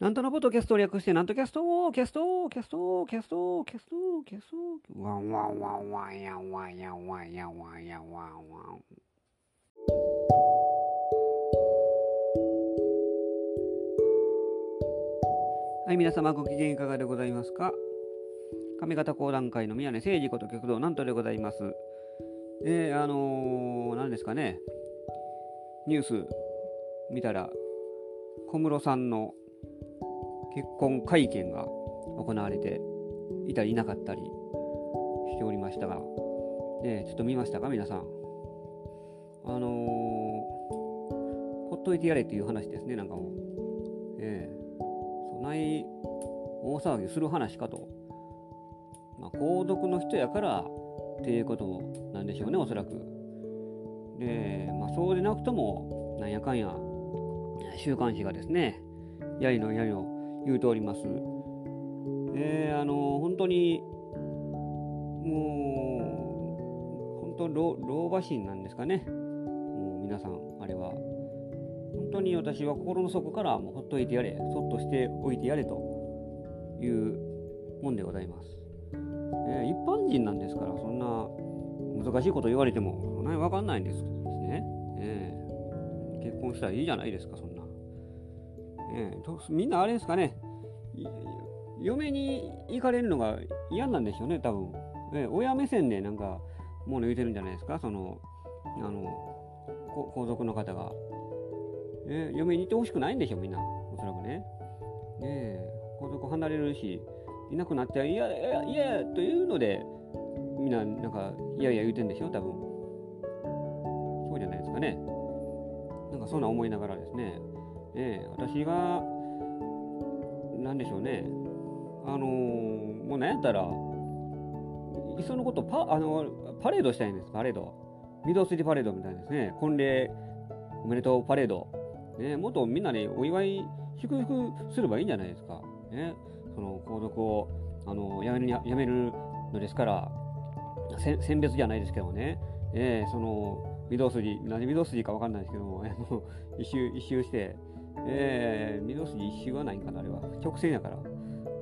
なんとのポッドキャストを略して、なんとキャストをキャストをキャストをキャストをキャストをキャストワンワンワンワンやワンやワンワンワンワン。はい、皆様ご機嫌いかがでございますか上方講談会の宮根誠司こと極道なんとでございます。えー、あのー、何ですかね、ニュース見たら、小室さんの結婚会見が行われていたりいなかったりしておりましたが、ね、ちょっと見ましたか皆さん。あのー、ほっといてやれっていう話ですね、なんかもう。ええそない大騒ぎする話かと。まあ、皇族の人やからっていうことなんでしょうね、おそらく。で、まあ、そうでなくとも、なんやかんや、週刊誌がですね、やりのやりの言うております。で、あの、本当に、もう、本当老、老婆心なんですかね。もう皆さん、あれは。本当に私は心の底からもうほっといてやれ、そっとしておいてやれというもんでございます。えー、一般人なんですから、そんな難しいこと言われても、そんなにわかんないんですね。えー、結婚したらいいじゃないですか、そんな。えー、みんなあれですかね、嫁に行かれるのが嫌なんでしょうね、多分。えー、親目線でなんか、もの言うてるんじゃないですか、その、あの、皇族の方が。えー、嫁に行ってほしくないんでしょう、みんな。おそらくね。ねえ、皇族離れるし、いなくなっていやいやいやというのでみんななんかいやいや言うてんでしょ多分そうじゃないですかねなんかそんな思いながらですねええ私が何でしょうね。あのー、もう何やったらいっそのことパあのパレードしたいんです。パレード。御堂筋パレードみたいですね。婚礼おめでとうパレード。ねもっとみんなでお祝い祝福すればいいんじゃないですか。ねその皇族をあのやめるやめるのですから選別じゃないですけどね、えー、その御堂筋何御堂筋か分かんないですけども 一周一周して、えー、御堂筋一周はないんかなあれは。直線やから、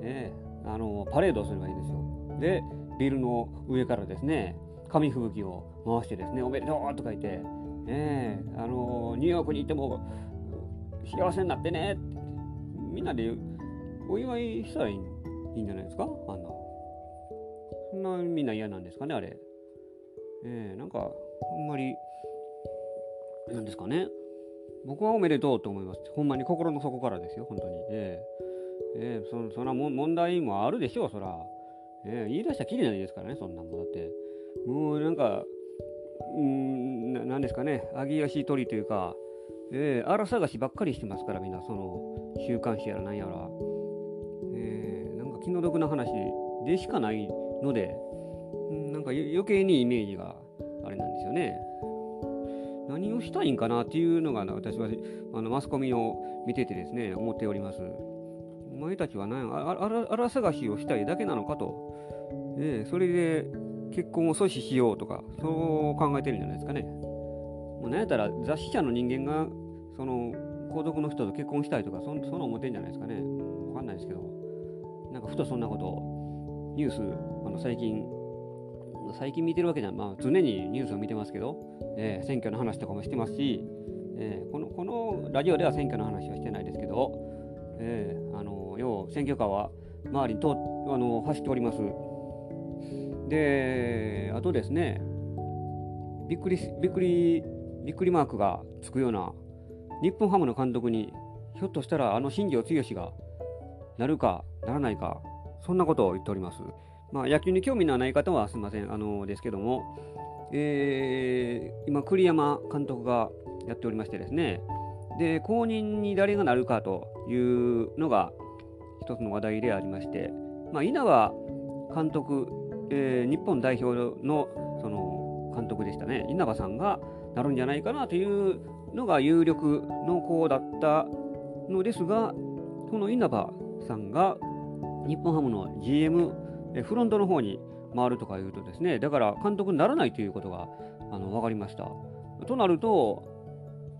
えー、あのパレードすればいいんですよ。でビルの上からですね紙吹雪を回してですね。おめでとうとか言って、えー、あのニューヨークに行っても幸せになってねって。みんなでお祝いしたらいいいいんじゃないですか？あんな。そんなみんな嫌なんですかね、あれ。えー、なんか、あんまり、なんですかね。僕はおめでとうと思います。ほんまに心の底からですよ、本当に。えー、えー、そそんなも問題もあるでしょう、そら。えー、言い出したらきりないですからね、そんなもんだって。もうなんか、うんな、なんですかね、揚げ足取りというか、えー、荒探しばっかりしてますから、みんな、その、週刊誌やらなんやら。え、なんか気の毒な話でしかないので、なんか余計にイメージがあれなんですよね。何をしたいんかなっていうのが私はあのマスコミを見ててですね思っております。お前たちは何ああら探しをしたいだけなのかと、えそれで結婚を阻止しようとかそう考えてるんじゃないですかね。もう何やったら雑誌社の人間がその皇族の人と結婚したいとかそんな思ってんじゃないですかね。わかんないですけど。なんかふとそんなことをニュースあの最近最近見てるわけじゃんまあ常にニュースを見てますけど、えー、選挙の話とかもしてますし、えー、このこのラジオでは選挙の話はしてないですけど、えー、あの要選挙カーは周りにとあの走っておりますであとですねびっくりびっくりびっくりマークがつくような日本ハムの監督にひょっとしたらあの新庄剛志がなるかならないか、そんなことを言っております。まあ、野球に興味のない方はすみません、あのですけども、えー、今、栗山監督がやっておりましてですね、で、後任に誰がなるかというのが一つの話題でありまして、まあ、稲葉監督、えー、日本代表のその監督でしたね、稲葉さんがなるんじゃないかなというのが有力の子だったのですが、この稲葉さんが日本ハムの GM、フロントの方に回るとかいうとですね、だから監督にならないということがあの分かりました。となると、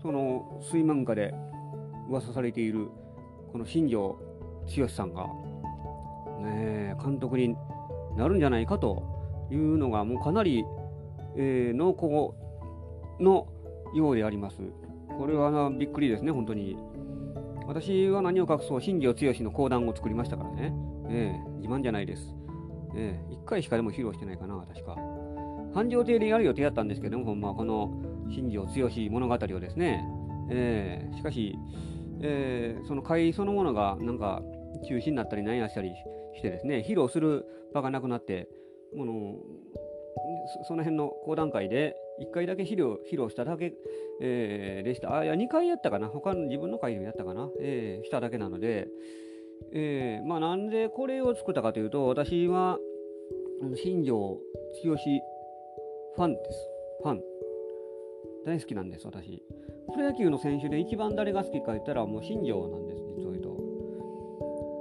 その水面下で噂されているこの新庄剛さんが、ね、監督になるんじゃないかというのがもうかなり、えー、濃厚のようであります。これはびっくりですね、本当に。私は何を隠そう、新庄剛志の講談を作りましたからね。ええー、自慢じゃないです。ええー、1回しかでも披露してないかな、確か。繁盛亭でやる予定だったんですけども、ま、この新庄剛志物語をですね、えー、しかし、えー、その会そのものがなんか中止になったり何やしたりしてですね、披露する場がなくなって、ものその辺の講談会で1回だけ披露披露しただけ、えー、でした。あ、いや、2回やったかな。他の自分の会でもやったかな。えー、しただけなので、えー、まあなんでこれを作ったかというと、私は、新庄剛志ファンです。ファン。大好きなんです、私。プロ野球の選手で一番誰が好きか言ったら、もう新庄なんです、実を言うと。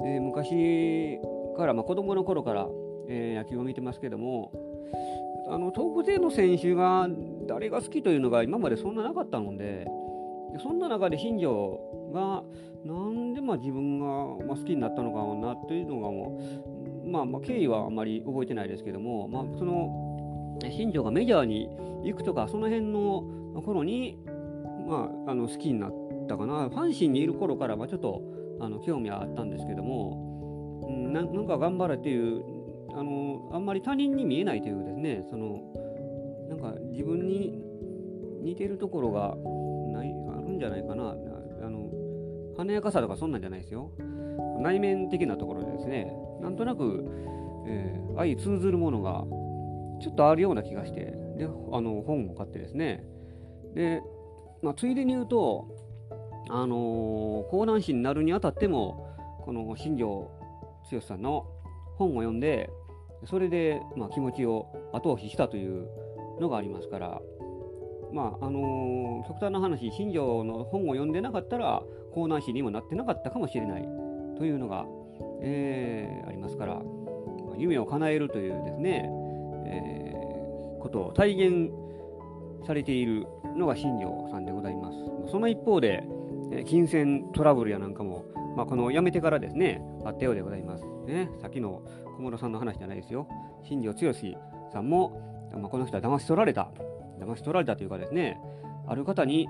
えー、昔から、まあ、子供の頃から、えー、野球を見てますけども、あの東北勢の選手が誰が好きというのが今までそんななかったので、そんな中で新庄がなんでまあ自分が好きになったのかなというのがもう、まあ、まあ経緯はあまり覚えてないですけども、まあ、その新庄がメジャーに行くとかその辺の頃に、まあ、あの好きになったかな。ファンシーにいる頃からまちょっとあの興味はあったんですけども、うん、なんか頑張れっていうあのあんまり他人に見えないというですねそのなんか自分に似てるところがないあるんじゃないかな。あの華やかさとかそんなんじゃないですよ。内面的なところでですねなんとなく、えー、相通ずるものがちょっとあるような気がしてであの本を買ってですね。で、まあ、ついでに言うとあのー、講談師になるにあたってもこの新庄剛志さんの本を読んでそれで、まあ、気持ちを後押ししたというのがありますから、まああのー、極端な話、新庄の本を読んでなかったら、江南市にもなってなかったかもしれない。というのが、えー、ありますから、夢を叶えるというですね、えー、ことを体現されているのが新庄さんでございます。その一方で、金銭トラブルやなんかも、まあ、この辞めてからですね、あったようでございます。ね、さっきの小室さんの話じゃないですよ。新庄剛志さんも、まあ、この人は騙し取られた。騙し取られたというかですね、ある方に、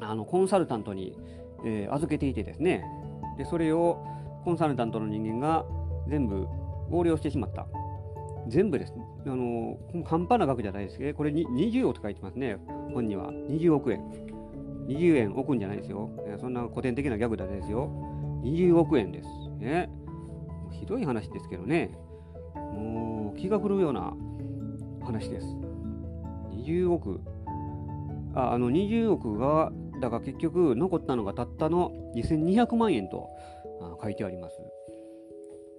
あのコンサルタントに、えー、預けていてですね、でそれをコンサルタントの人間が全部横領してしまった。全部です。あの半端な額じゃないですけど、これに20億と書いてますね、本には。20億円。20円置くんじゃないですよ。そんな古典的なギャグだですよ。20億円です。ね。ひどい話ですけどね、もう気が狂うような話です。20億、ああの20億が、だから結局残ったのがたったの2200万円と書いてあります。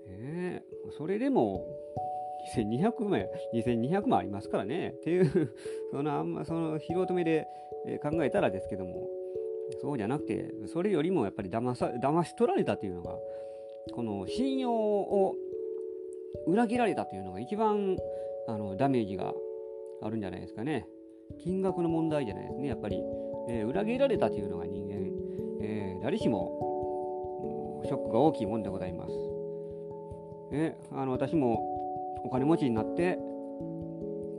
えー、それでも2200万、2200万ありますからね。っていう、そのあんまその拾いめで考えたらですけども、そうじゃなくて、それよりもやっぱり騙さ騙し取られたというのがこの信用を裏切られたというのが一番あのダメージがあるんじゃないですかね。金額の問題じゃないですね、やっぱり。えー、裏切られたというのが人間、えー、誰しもショックが大きいもんでございます。えあの私もお金持ちになって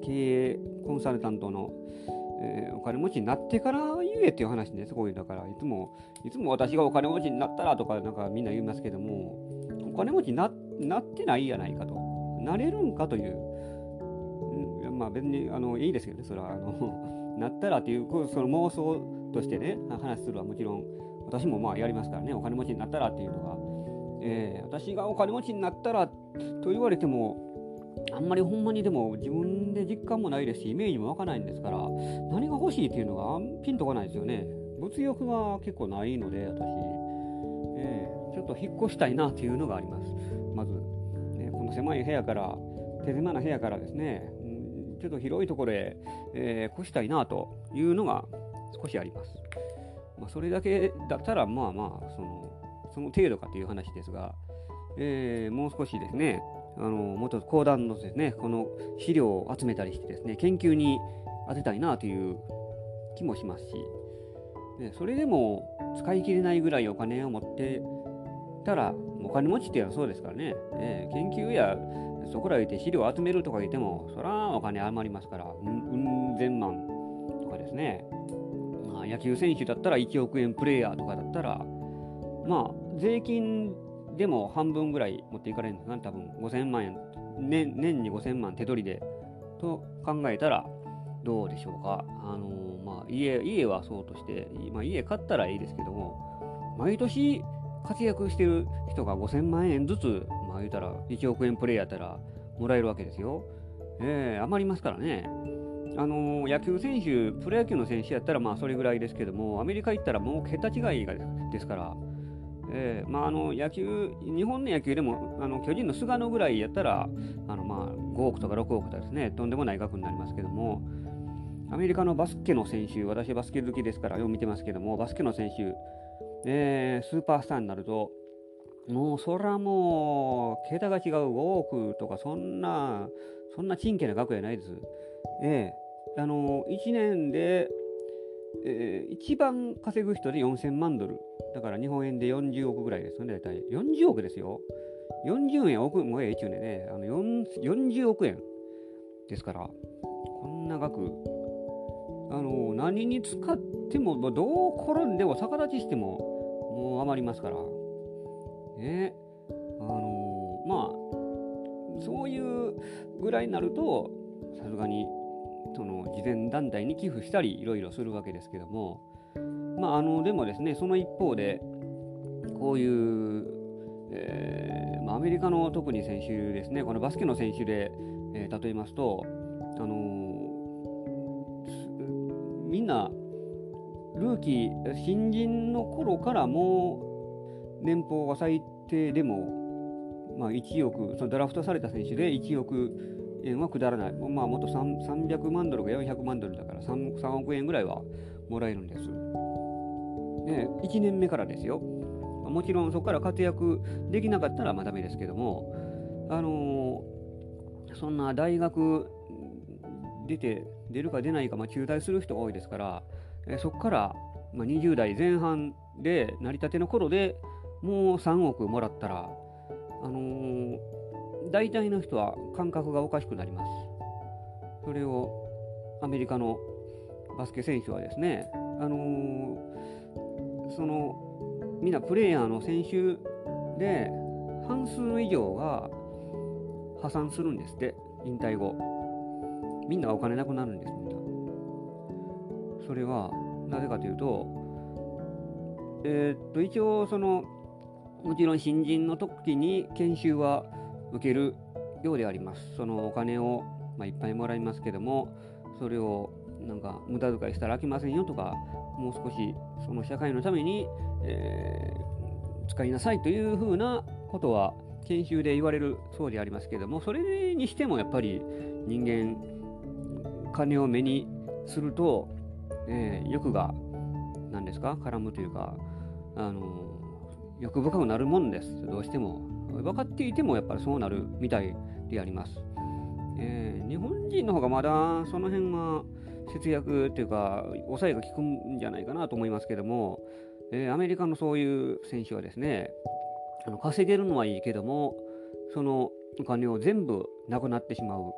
経営コンサルタントのえー、お金持ちになってから言えっていう話です。ごいだからいつもいつも私がお金持ちになったらとかなんかみんな言いますけどもお金持ちにななってないやないかと。なれるんかという、うん、まあ別にあのいいですけどねそれは。あのなったらっていうその妄想としてね話するはもちろん私もまあやりますからねお金持ちになったらっていうのが、えー、私がお金持ちになったらと言われてもあんまりほんまにでも自分で実感もないですし、イメージも湧かないんですから、何が欲しいっていうのがピンとこないですよね。物欲が結構ないので、私、えー、ちょっと引っ越したいなっていうのがあります。まず、ね、この狭い部屋から、手狭な部屋からですね、ちょっと広いところへ、えー、越したいなというのが少しあります。まあ、それだけだったら、まあまあ、その、その程度かという話ですが、えー、もう少しですね、あのもっと講談のですねこの資料を集めたりしてですね研究に当てたいなという気もしますし、ね、それでも使い切れないぐらいお金を持ってたらお金持ちっていうのはそうですからね、えー、研究やそこら言って資料を集めるとか言ってもそらお金余りますからうんうん千万とかですね、まあ、野球選手だったら1億円プレーヤーとかだったらまあ税金でも半分ぐらい持っていかれるんですかね多分5000万円年年に5000万手取りでと考えたらどうでしょうか。あのー、まあ、家、家はそうとして、まあ、家買ったらいいですけども、毎年活躍してる人が5000万円ずつ、まあ言うたら1億円プレイやったらもらえるわけですよ。えー、余りますからね。あのー、野球選手、プロ野球の選手やったらまあそれぐらいですけども、アメリカ行ったらもう桁違いがですから、えーまあ、あの野球日本の野球でもあの巨人の菅野ぐらいやったらあの、まあ、5億とか6億とかですねとんでもない額になりますけどもアメリカのバスケの選手私バスケ好きですからよく見てますけどもバスケの選手、えー、スーパースターになるともうそらもう桁が違う5億とかそんなそんなちんけな額やないです。えー、あの1年でえー、一番稼ぐ人で4000万ドル。だから日本円で40億ぐらいですよね、大体。40億ですよ。40円億、もうええっちゅうね、あの40億円ですから、こんな額。あの、何に使っても、どう転んでも逆立ちしても、もう余りますから。ね。あのまあ、そういうぐらいになると、さすがにその慈善団体に寄付したりいろいろするわけですけども、まあ、あのでもですねその一方でこういう、えーまあ、アメリカの特に選手ですねこのバスケの選手で、えー、例えますと、あのー、みんなルーキー新人の頃からもう年俸が最低でも、まあ、1億そのドラフトされた選手で1億円は下らない。まあ、もっと300万ドルか400万ドルだから 3, 3億円ぐらいはもらえるんです。ね、1年目からですよ。もちろんそこから活躍できなかったらまあダメですけども、あのー、そんな大学出て、出るか出ないか、まあ、中退する人が多いですから、えそこから、まあ、20代前半で成り立ての頃でもう3億もらったら、あのー、大体の人は感覚がおかしくなります。それをアメリカのバスケ選手はですね、あのー、そのみんなプレイヤーの選手で半数以上が破産するんですって、引退後。みんなお金なくなるんです、みんな。それはなぜかというと、えー、っと、一応、その、もちろん新人の時に研修は受けるようであります。そのお金を、まあ、いっぱいもらいますけども、それをなんか無駄遣いしたら飽きませんよとか、もう少しその社会のために、えー、使いなさいというふうなことは研修で言われるそうでありますけども、それにしてもやっぱり人間、金を目にすると、えー、欲が何ですか絡むというか、あの欲深くなるもんです、どうしても。分かっていてもやっぱりそうなるみたいであります。えー、日本人の方がまだその辺は節約っていうか抑えが効くんじゃないかなと思いますけども、えー、アメリカのそういう選手はですねあの稼げるのはいいけどもそのお金を全部なくなってしまう、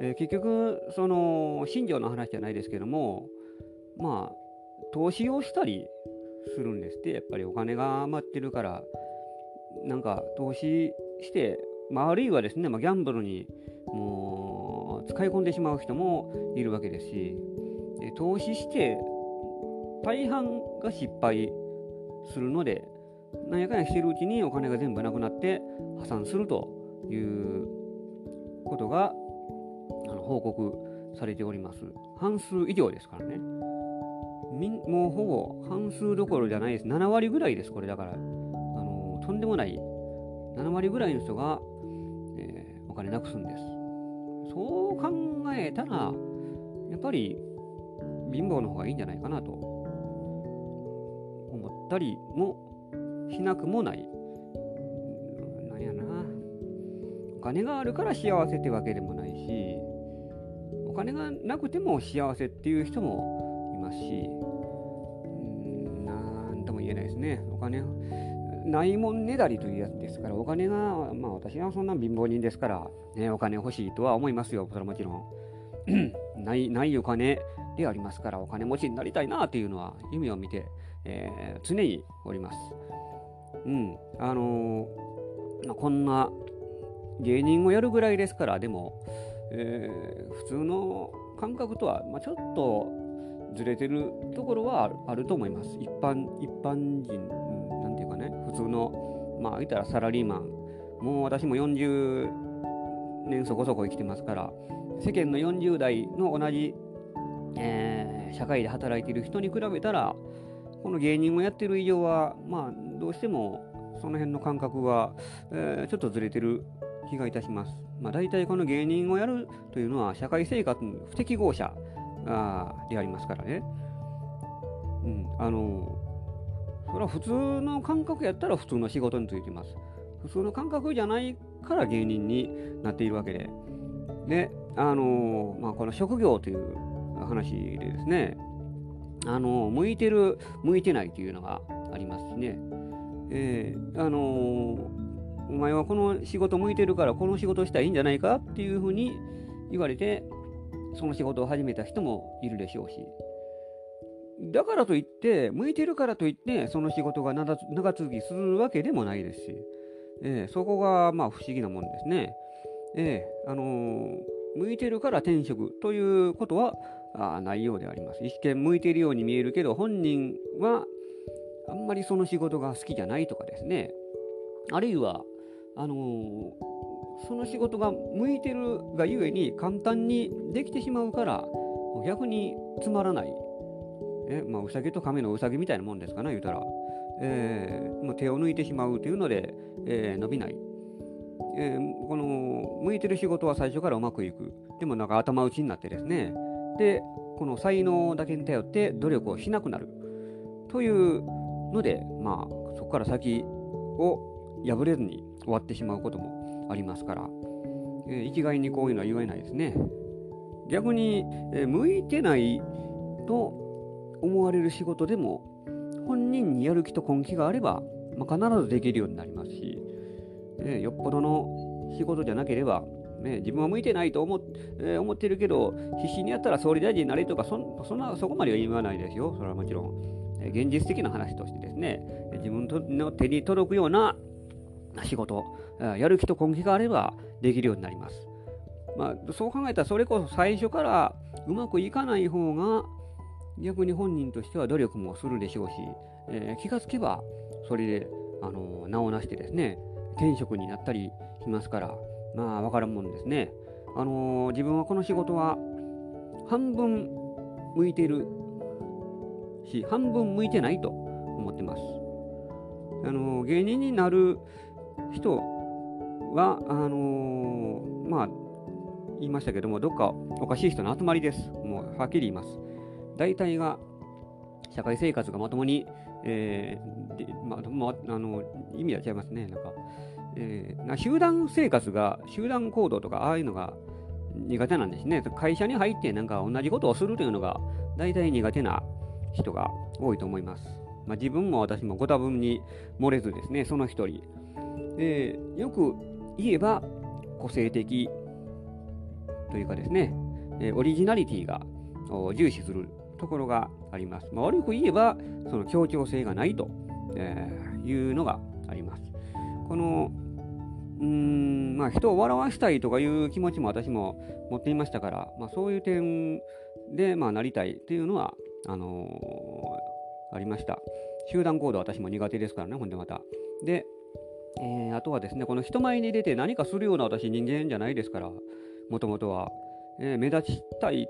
えー、結局その信条の話じゃないですけどもまあ投資をしたりするんですってやっぱりお金が余ってるからなんか投資して、まあ、あるいはですね、まあ、ギャンブルにもう使い込んでしまう人もいるわけですし、投資して大半が失敗するので、なんやかんやしてるうちにお金が全部なくなって破産するということがあの報告されております。半数以上ですからね。みんもうほぼ半数どころじゃないです。7割ぐらいです、これだから。あのとんでもない7割ぐらいの人が、えー、お金なくすんです。そう考えたら、やっぱり貧乏の方がいいんじゃないかなと思ったりもしなくもない。なんやな。お金があるから幸せってわけでもないし、お金がなくても幸せっていう人もし、ん、なんとも言えないですね。お金ないもんねだりというやつですから、お金が、まあ私はそんな貧乏人ですから、ね、お金欲しいとは思いますよ、それはもちろん。ないないお金でありますから、お金持ちになりたいなというのは夢を見て、えー、常におります。うん、あのー、まあ、こんな芸人をやるぐらいですから、でも、えー、普通の感覚とは、まあ、ちょっとずれてるところはあると思います。一般一般人、なんていうかね、普通の、まあ、言ったらサラリーマン、もう私も40年そこそこ生きてますから、世間の40代の同じ、えー、社会で働いている人に比べたら、この芸人をやってる以上は、まあ、どうしてもその辺の感覚は、えー、ちょっとずれてる気がいたします。まあ、大体この芸人をやるというのは社会生活の不適合者あでありますからね。うん、あのそれは普通の感覚やったら普通の仕事についてます。普通の感覚じゃないから芸人になっているわけで。で、あのまあ、この職業という話でですね、あの向いてる、向いてないというのがありますしね。えー、あのお前はこの仕事向いてるからこの仕事したらいいんじゃないかっていうふうに言われて、その仕事を始めた人もいるでしょうし、だからといって、向いてるからといって、その仕事が長続きするわけでもないですし、えー、そこがまあ不思議なもんですね。えー、あのー、向いてるから転職ということはあないようであります。一見向いているように見えるけど、本人はあんまりその仕事が好きじゃないとかですね、あるいは、あのーその仕事が向いてるがゆえに簡単にできてしまうから逆につまらない。えまあ、うさぎと亀のうさぎみたいなもんですかね、言うたら。えー、まあ、手を抜いてしまうというので、えー、伸びない。えー、この向いてる仕事は最初からうまくいく。でもなんか頭打ちになってですね。で、この才能だけに頼って努力をしなくなる。というので、まあ、そこから先を破れずに終わってしまうこともありますから、えー、一概にこういうのは言えないですね。逆に、えー、向いてないと思われる仕事でも本人にやる気と根気があれば、まあ、必ずできるようになりますし、えー、よっぽどの仕事じゃなければ、ね、自分は向いてないと思,、えー、思ってるけど必死にやったら総理大臣になれとかそそんなそこまでは言わないですよ。それはもちろん、え、現実的な話としてですね。自分の手に届くような仕事やる気と根気があればできるようになります。まあ、そう考えたらそれこそ最初からうまくいかない方が逆に本人としては努力もするでしょうし、えー、気がつけばそれであの名を成してですね転職になったりしますからまあ分からんもんですね。あのー、自分はこの仕事は半分向いてるし半分向いてないと思ってます。あのー、芸人になる人は、あのー、まあ、言いましたけども、どっかおかしい人の集まりです。もう、はっきり言います。大体が、社会生活がまともに、えーままあの意味は違いますね。なんか、えー、な集団生活が、集団行動とか、ああいうのが苦手なんですね。会社に入ってなんか同じことをするというのが、大体苦手な人が多いと思います。まあ、自分も私もご多分に漏れずですね、その一人。えー、よく言えば個性的というかですね、えー、オリジナリティが重視するところがあります。まあ、悪く言えば、その協調性がないと、えー、いうのがあります。このうん、まあ、人を笑わしたいとかいう気持ちも私も持っていましたから、まあ、そういう点で、まあ、なりたいというのはあのー、ありました。集団行動私も苦手ですからね、ほんでまた。で、えー、あとはですね、この人前に出て何かするような私人間じゃないですから、もともとは、えー、目立ちたい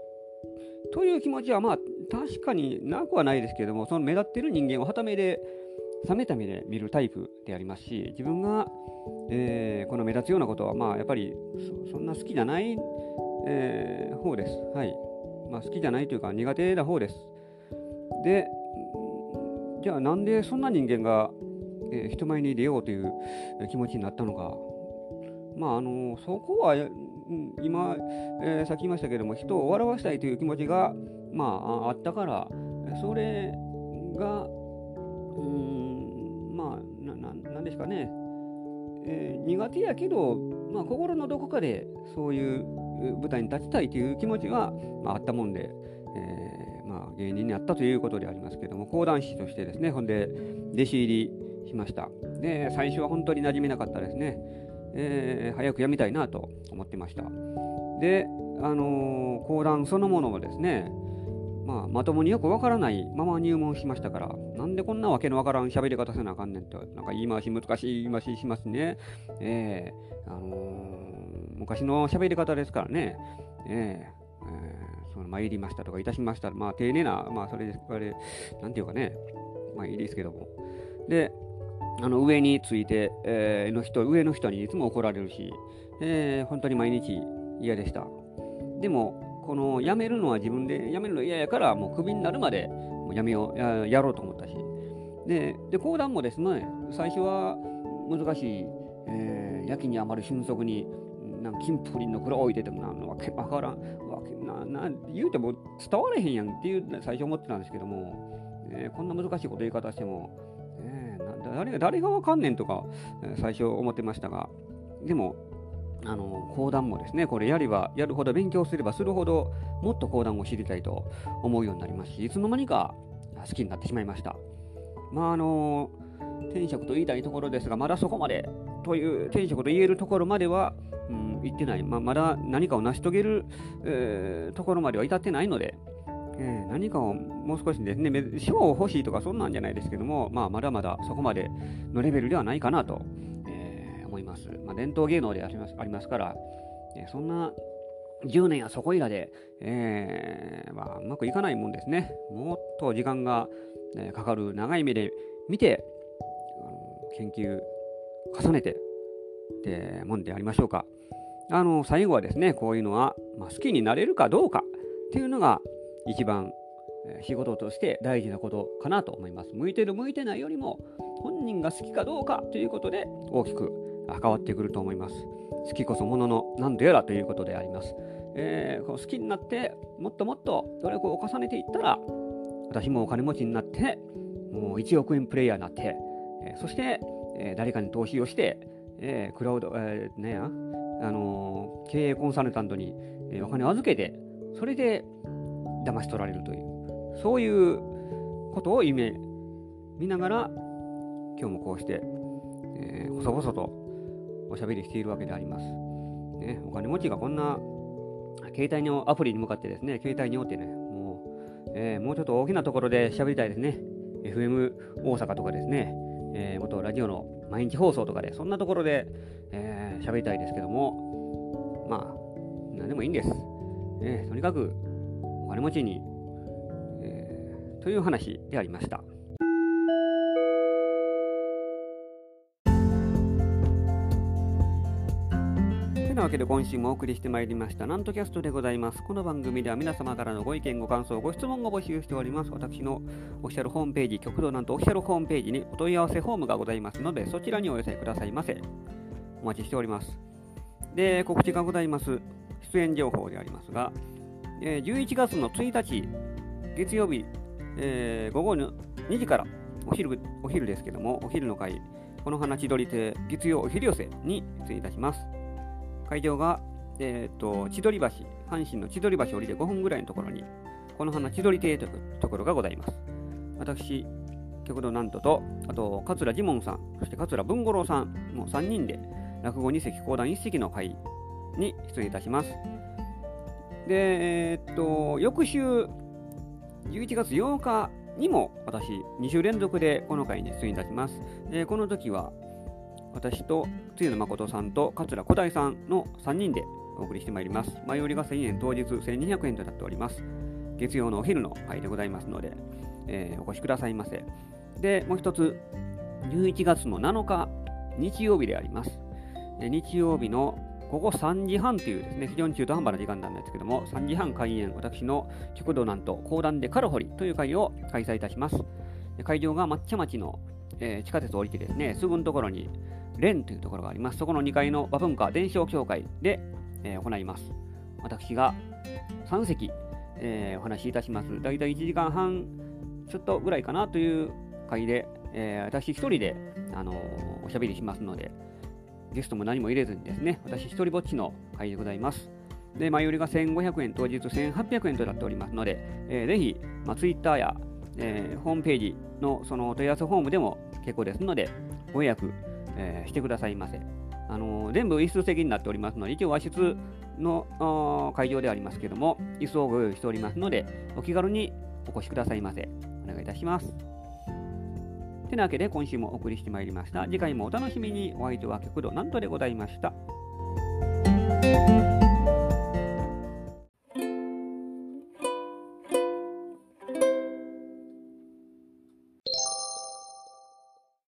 という気持ちはまあ確かになくはないですけども、その目立ってる人間をはためで、冷めた目で見るタイプでありますし、自分が、えー、この目立つようなことは、まあやっぱりそんな好きじゃない、えー、方です。はい。まあ好きじゃないというか苦手な方です。で、じゃあなんでそんな人間がえー、人前に出ようという気持ちになったのか、まあ、あのそこは、今、えー、さっき言いましたけども、人を笑わせたいという気持ちが、まあ、あったから、それが、うんまあなななんですかね、えー、苦手やけど、まあ、心のどこかでそういう舞台に立ちたいという気持ちは、まあ、あったもんで、えー、まあ、芸人になったということでありますけども講談師としてですねほんで弟子入りしましたで最初は本当に馴染めなかったですね、えー、早く辞めたいなと思ってましたであのー、講談そのものもですねまあ、まともによくわからないまま入門しましたから、なんでこんなわけのわからん喋り方せなあかんねんと、なんか言い回し難しい言い回ししますね。えー、あのー、昔の喋り方ですからね、えー、えー、その参りましたとかいたしました、まあ丁寧な、まあそれで、あれ、なんていうかね、まあいいですけども。で、あの上について、えー、の人、上の人にいつも怒られるし、えー、本当に毎日嫌でした。でも、この辞めるのは自分で辞めるの嫌やからもうクビになるまでもう辞めようややろうと思ったしでで講談もですね最初は難しい、えー、やきに余る俊足になん金プリンの黒を置いててもなんのわけわからん。わけなな言うても伝われへんやんっていう最初思ってたんですけども、えー、こんな難しいこと言い方しても、誰が誰がわかんねんとか、最初思ってましたがでもあの講談もですねこれやればやるほど勉強すればするほどもっと講談を知りたいと思うようになりますしいつの間にか好きになってしまいました。まああの天職と言いたいところですがまだそこまでという天職と言えるところまでは、うん、行ってない、まあ、まだ何かを成し遂げる、えー、ところまでは至ってないので、えー、何かをもう少しですね賞を欲しいとかそんなんじゃないですけども、まあ、まだまだそこまでのレベルではないかなとえ思います。まあ、伝統芸能でありますありますから、えそんな10年やそこいらで、えー、まあ、うまくいかないもんですね。もっと時間が、えかかる長い目で見て、あの研究重ねてってもんでありましょうか。あの最後はですね、こういうのは、まあ、好きになれるかどうかっていうのが一番仕事として大事なことかなと思います。向いてる向いてないよりも本人が好きかどうかということで大きく関わってくると思います。好きこそものの何度やらということであります。えー、好きになってもっともっと努力を重ねていったら私もお金持ちになってもう1億円プレイヤーになって、えー、そして、えー、誰かに投資をして、えー、クラウド、えー、ね、あの、経営コンサルタントに、え、お金を預けてそれで騙し取られるというそういうことを夢見ながら今日もこうして、えー、細々とおしゃべりしているわけであります。ね、お金持ちがこんな携帯のアプリに向かってですね、携帯におってね、もう、えー、もうちょっと大きなところで喋りたいですね。FM 大阪とかですね、えー、元ラジオの毎日放送とかで、そんなところで、えー、りたいですけども、まあ、何でもいいんです。えー、とにかく、金持ちに、えー、という話でありました。てなわけで今週もお送りしてまいりましたなんとキャストでございます。この番組では皆様からのご意見、ご感想、ご質問を募集しております。私のオフィシャルホームページ、極道なんとオフィシャルホームページにお問い合わせフォームがございますので、そちらにお寄せくださいませ。お待ちしております。で、告知がございます。出演情報でありますが、え11月の1日、月曜日、えー、午後の2時からお昼、お昼ですけども、お昼の会、この花千鳥亭月曜お昼寄せに出演いたします。会場が、えーと、千鳥橋、阪神の千鳥橋降りて5分ぐらいのところに、この花千鳥亭というところがございます。私、極度なんとと、あと、桂ジモンさん、そして桂文五郎さんの3人で、落語2席、講談1席の会に出演いたします。で、えー、っと、翌週、11月8日にも私、2週連続でこの回に出演いたします。でこの時は、私と露野誠さんと桂小大さんの3人でお送りしてまいります。前売りが1000円、当日1200円となっております。月曜のお昼の会でございますので、えー、お越しくださいませ。で、もう一つ、11月の7日、日曜日であります。日曜日の午後3時半というですね、非常に中途半端な時間なんですけども、3時半開演、私の極道なんと講談でカラホリという会を開催いたします。会場が抹茶町の、えー、地下鉄を降りてですね、すぐのところに連というところがあります。そこの2階の和文化伝承協会で、えー、行います。私が3席、えー、お話しいたします。だいたい1時間半ちょっとぐらいかなという会で、えー、私一人で、あのおしゃべりしますので、ゲストも何も入れずにですね、私一人ぼっちの会でございます。で、前売りが1500円、当日1800円となっておりますので、えー、ぜひ、まあ、Twitter や、えー、ホームページのその問い合わせフォームでも結構ですので、ご予約、えー、してくださいませ。あのー、全部椅子席になっておりますので、一応和室の会場でありますけども、椅子をご用意しておりますので、お気軽にお越しくださいませ。お願いいたします。てなわけで今週もお送りしてまいりました。次回もお楽しみに。お相手は極度なんとでございました。